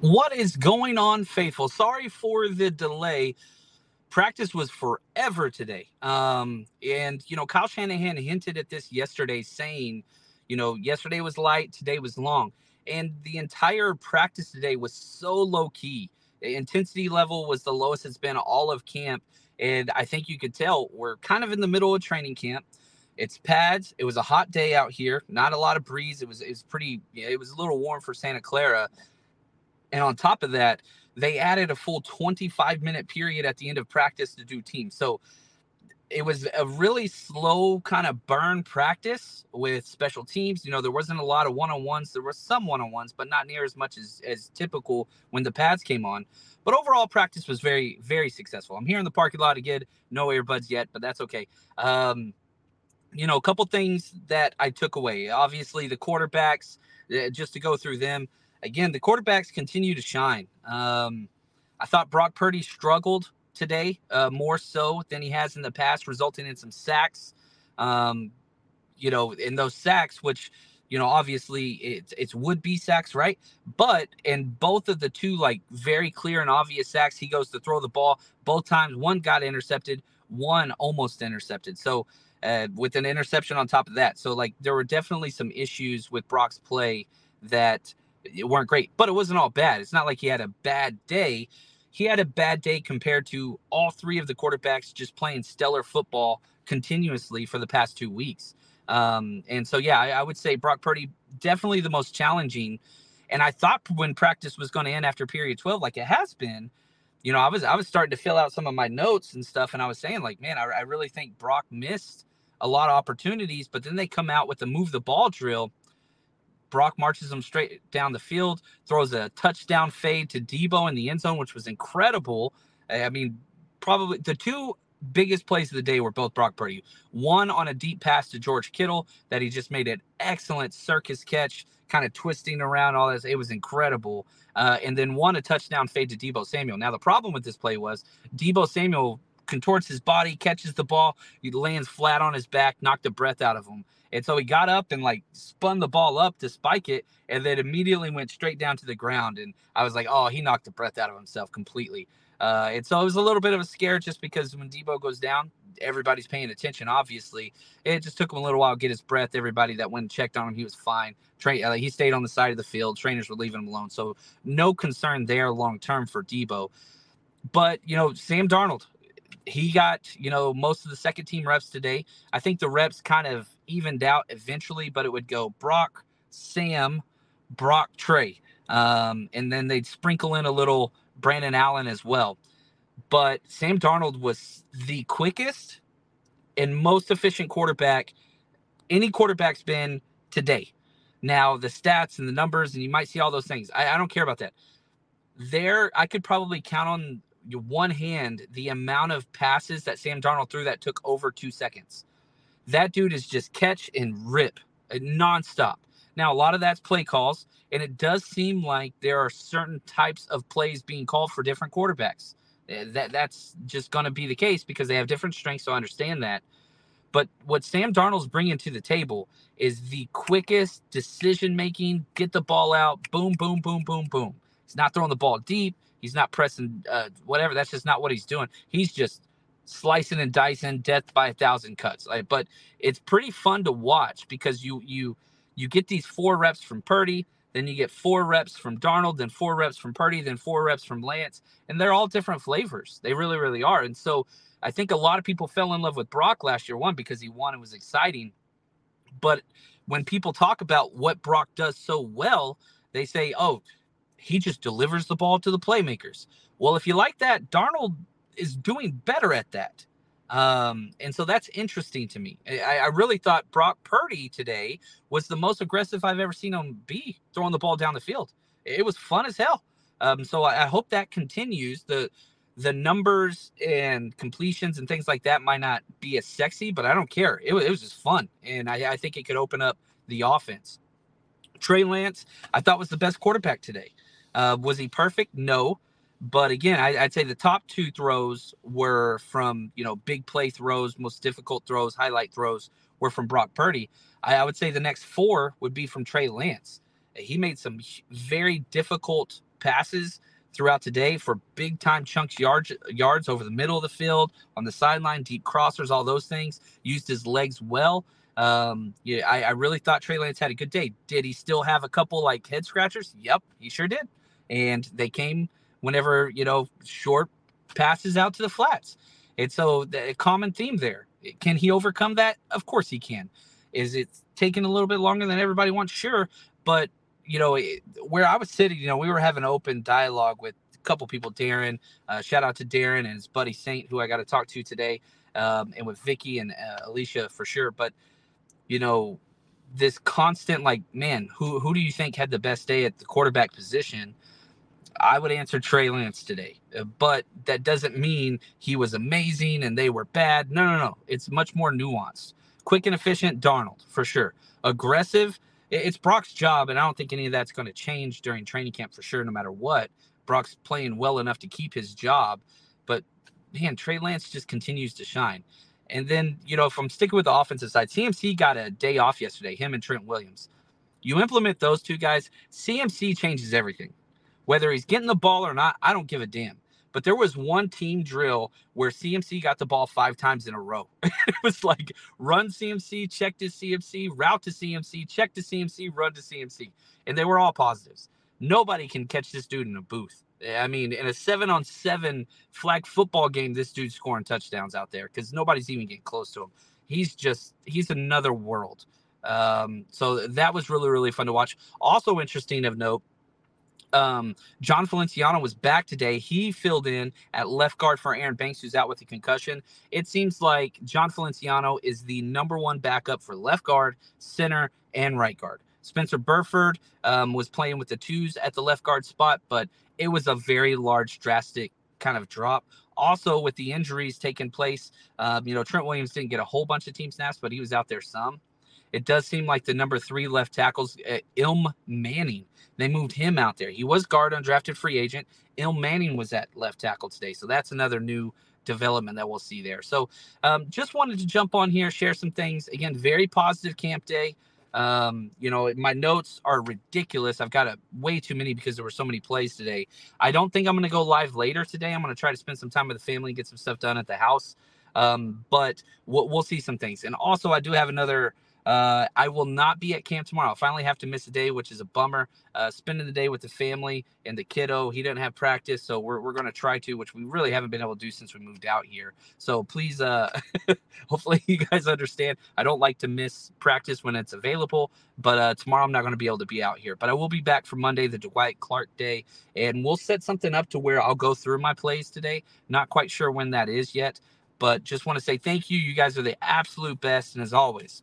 What is going on, faithful? Sorry for the delay. Practice was forever today. Um, and, you know, Kyle Shanahan hinted at this yesterday, saying, you know, yesterday was light, today was long. And the entire practice today was so low key. The intensity level was the lowest it's been all of camp. And I think you could tell we're kind of in the middle of training camp. It's pads. It was a hot day out here, not a lot of breeze. It was it was pretty. It was a little warm for Santa Clara, and on top of that, they added a full 25 minute period at the end of practice to do team. So it was a really slow kind of burn practice with special teams. You know, there wasn't a lot of one on ones. There were some one on ones, but not near as much as, as typical when the pads came on. But overall, practice was very, very successful. I'm here in the parking lot again. No earbuds yet, but that's okay. Um, you know, a couple things that I took away. Obviously, the quarterbacks, uh, just to go through them again, the quarterbacks continue to shine. Um, I thought Brock Purdy struggled today uh, more so than he has in the past, resulting in some sacks. Um, you know, in those sacks, which you know, obviously it's it's would be sacks, right? But in both of the two like very clear and obvious sacks, he goes to throw the ball. Both times, one got intercepted, one almost intercepted. So uh, with an interception on top of that, so like there were definitely some issues with Brock's play that weren't great, but it wasn't all bad. It's not like he had a bad day. He had a bad day compared to all three of the quarterbacks just playing stellar football continuously for the past two weeks. Um, and so, yeah, I, I would say Brock Purdy definitely the most challenging. And I thought when practice was going to end after period 12, like it has been, you know, I was I was starting to fill out some of my notes and stuff, and I was saying like, man, I, I really think Brock missed a lot of opportunities, but then they come out with the move the ball drill Brock marches him straight down the field, throws a touchdown fade to Deebo in the end zone, which was incredible. I mean, probably the two biggest plays of the day were both Brock Purdy. One on a deep pass to George Kittle that he just made an excellent circus catch, kind of twisting around all this. It was incredible. Uh, and then one a touchdown fade to Deebo Samuel. Now the problem with this play was Deebo Samuel contorts his body, catches the ball, he lands flat on his back, knocked the breath out of him. And so he got up and like spun the ball up to spike it, and then immediately went straight down to the ground. And I was like, oh, he knocked the breath out of himself completely. Uh, and so it was a little bit of a scare just because when Deebo goes down, everybody's paying attention. Obviously, it just took him a little while to get his breath. Everybody that went and checked on him, he was fine. Tra- uh, he stayed on the side of the field. Trainers were leaving him alone, so no concern there long term for Deebo. But you know, Sam Darnold, he got you know most of the second team reps today. I think the reps kind of evened out eventually, but it would go Brock, Sam, Brock, Trey, um, and then they'd sprinkle in a little Brandon Allen as well. But Sam Darnold was the quickest and most efficient quarterback any quarterback's been today. Now, the stats and the numbers, and you might see all those things. I, I don't care about that. There, I could probably count on one hand the amount of passes that Sam Darnold threw that took over two seconds. That dude is just catch and rip uh, nonstop. Now, a lot of that's play calls, and it does seem like there are certain types of plays being called for different quarterbacks. Eh, that that's just going to be the case because they have different strengths. So I understand that. But what Sam Darnold's bringing to the table is the quickest decision making. Get the ball out. Boom, boom, boom, boom, boom. He's not throwing the ball deep. He's not pressing uh, whatever. That's just not what he's doing. He's just slicing and dicing, death by a thousand cuts. Like, but it's pretty fun to watch because you you you get these four reps from Purdy then you get four reps from Darnold, then four reps from Purdy, then four reps from Lance. And they're all different flavors. They really, really are. And so I think a lot of people fell in love with Brock last year, one, because he won It was exciting. But when people talk about what Brock does so well, they say, oh, he just delivers the ball to the playmakers. Well, if you like that, Darnold is doing better at that. Um, and so that's interesting to me. I, I, really thought Brock Purdy today was the most aggressive I've ever seen him be throwing the ball down the field. It was fun as hell. Um, so I, I hope that continues. The the numbers and completions and things like that might not be as sexy, but I don't care. It, it was just fun, and I, I think it could open up the offense. Trey Lance, I thought was the best quarterback today. Uh, was he perfect? No. But again, I, would say the top two throws were from you know big play throws, most difficult throws, highlight throws were from Brock Purdy. I, I would say the next four would be from Trey Lance. He made some very difficult passes throughout today for big time chunks yards yards over the middle of the field on the sideline, deep crossers, all those things. Used his legs well. Um, yeah, I, I really thought Trey Lance had a good day. Did he still have a couple like head scratchers? Yep, he sure did. And they came whenever you know short passes out to the flats. And so the common theme there. Can he overcome that? Of course he can. Is it taking a little bit longer than everybody wants? Sure, but you know where I was sitting, you know, we were having open dialogue with a couple people. Darren, uh, shout out to Darren and his buddy Saint, who I got to talk to today, um, and with Vicky and uh, Alicia for sure. But you know, this constant like, man, who who do you think had the best day at the quarterback position? I would answer Trey Lance today, uh, but that doesn't mean he was amazing and they were bad. No, no, no. It's much more nuanced. Quick and efficient, Darnold, for sure. Aggressive, it's Brock's job, and I don't think any of that's going to change during training camp for sure, no matter what. Brock's playing well enough to keep his job, but man, Trey Lance just continues to shine. And then, you know, if I'm sticking with the offensive side, CMC got a day off yesterday, him and Trent Williams. You implement those two guys, CMC changes everything. Whether he's getting the ball or not, I don't give a damn. But there was one team drill where CMC got the ball five times in a row. it was like run CMC, check to CMC, route to CMC, check to CMC, run to CMC. And they were all positives. Nobody can catch this dude in a booth. I mean, in a seven on seven flag football game, this dude's scoring touchdowns out there because nobody's even getting close to him. He's just, he's another world. Um, so that was really, really fun to watch. Also interesting of note, um, Jon Feliciano was back today. He filled in at left guard for Aaron Banks, who's out with a concussion. It seems like Jon Feliciano is the number one backup for left guard, center, and right guard. Spencer Burford um, was playing with the twos at the left guard spot, but it was a very large, drastic kind of drop. Also, with the injuries taking place, um, you know, Trent Williams didn't get a whole bunch of team snaps, but he was out there some. It does seem like the number three left tackles, uh, Ilm Manning, they moved him out there. He was guard undrafted free agent. Ilm Manning was at left tackle today. So that's another new development that we'll see there. So um, just wanted to jump on here, share some things. Again, very positive camp day. Um, you know, my notes are ridiculous. I've got a, way too many because there were so many plays today. I don't think I'm going to go live later today. I'm going to try to spend some time with the family and get some stuff done at the house. Um, but we'll, we'll see some things. And also, I do have another uh, I will not be at camp tomorrow. I'll finally have to miss a day, which is a bummer. Uh, spending the day with the family and the kiddo. He didn't have practice, so we're, we're going to try to, which we really haven't been able to do since we moved out here. So please, uh, hopefully you guys understand. I don't like to miss practice when it's available, but uh, tomorrow I'm not going to be able to be out here. But I will be back for Monday, the Dwight Clark day, and we'll set something up to where I'll go through my plays today. Not quite sure when that is yet, but just want to say thank you. You guys are the absolute best, and as always,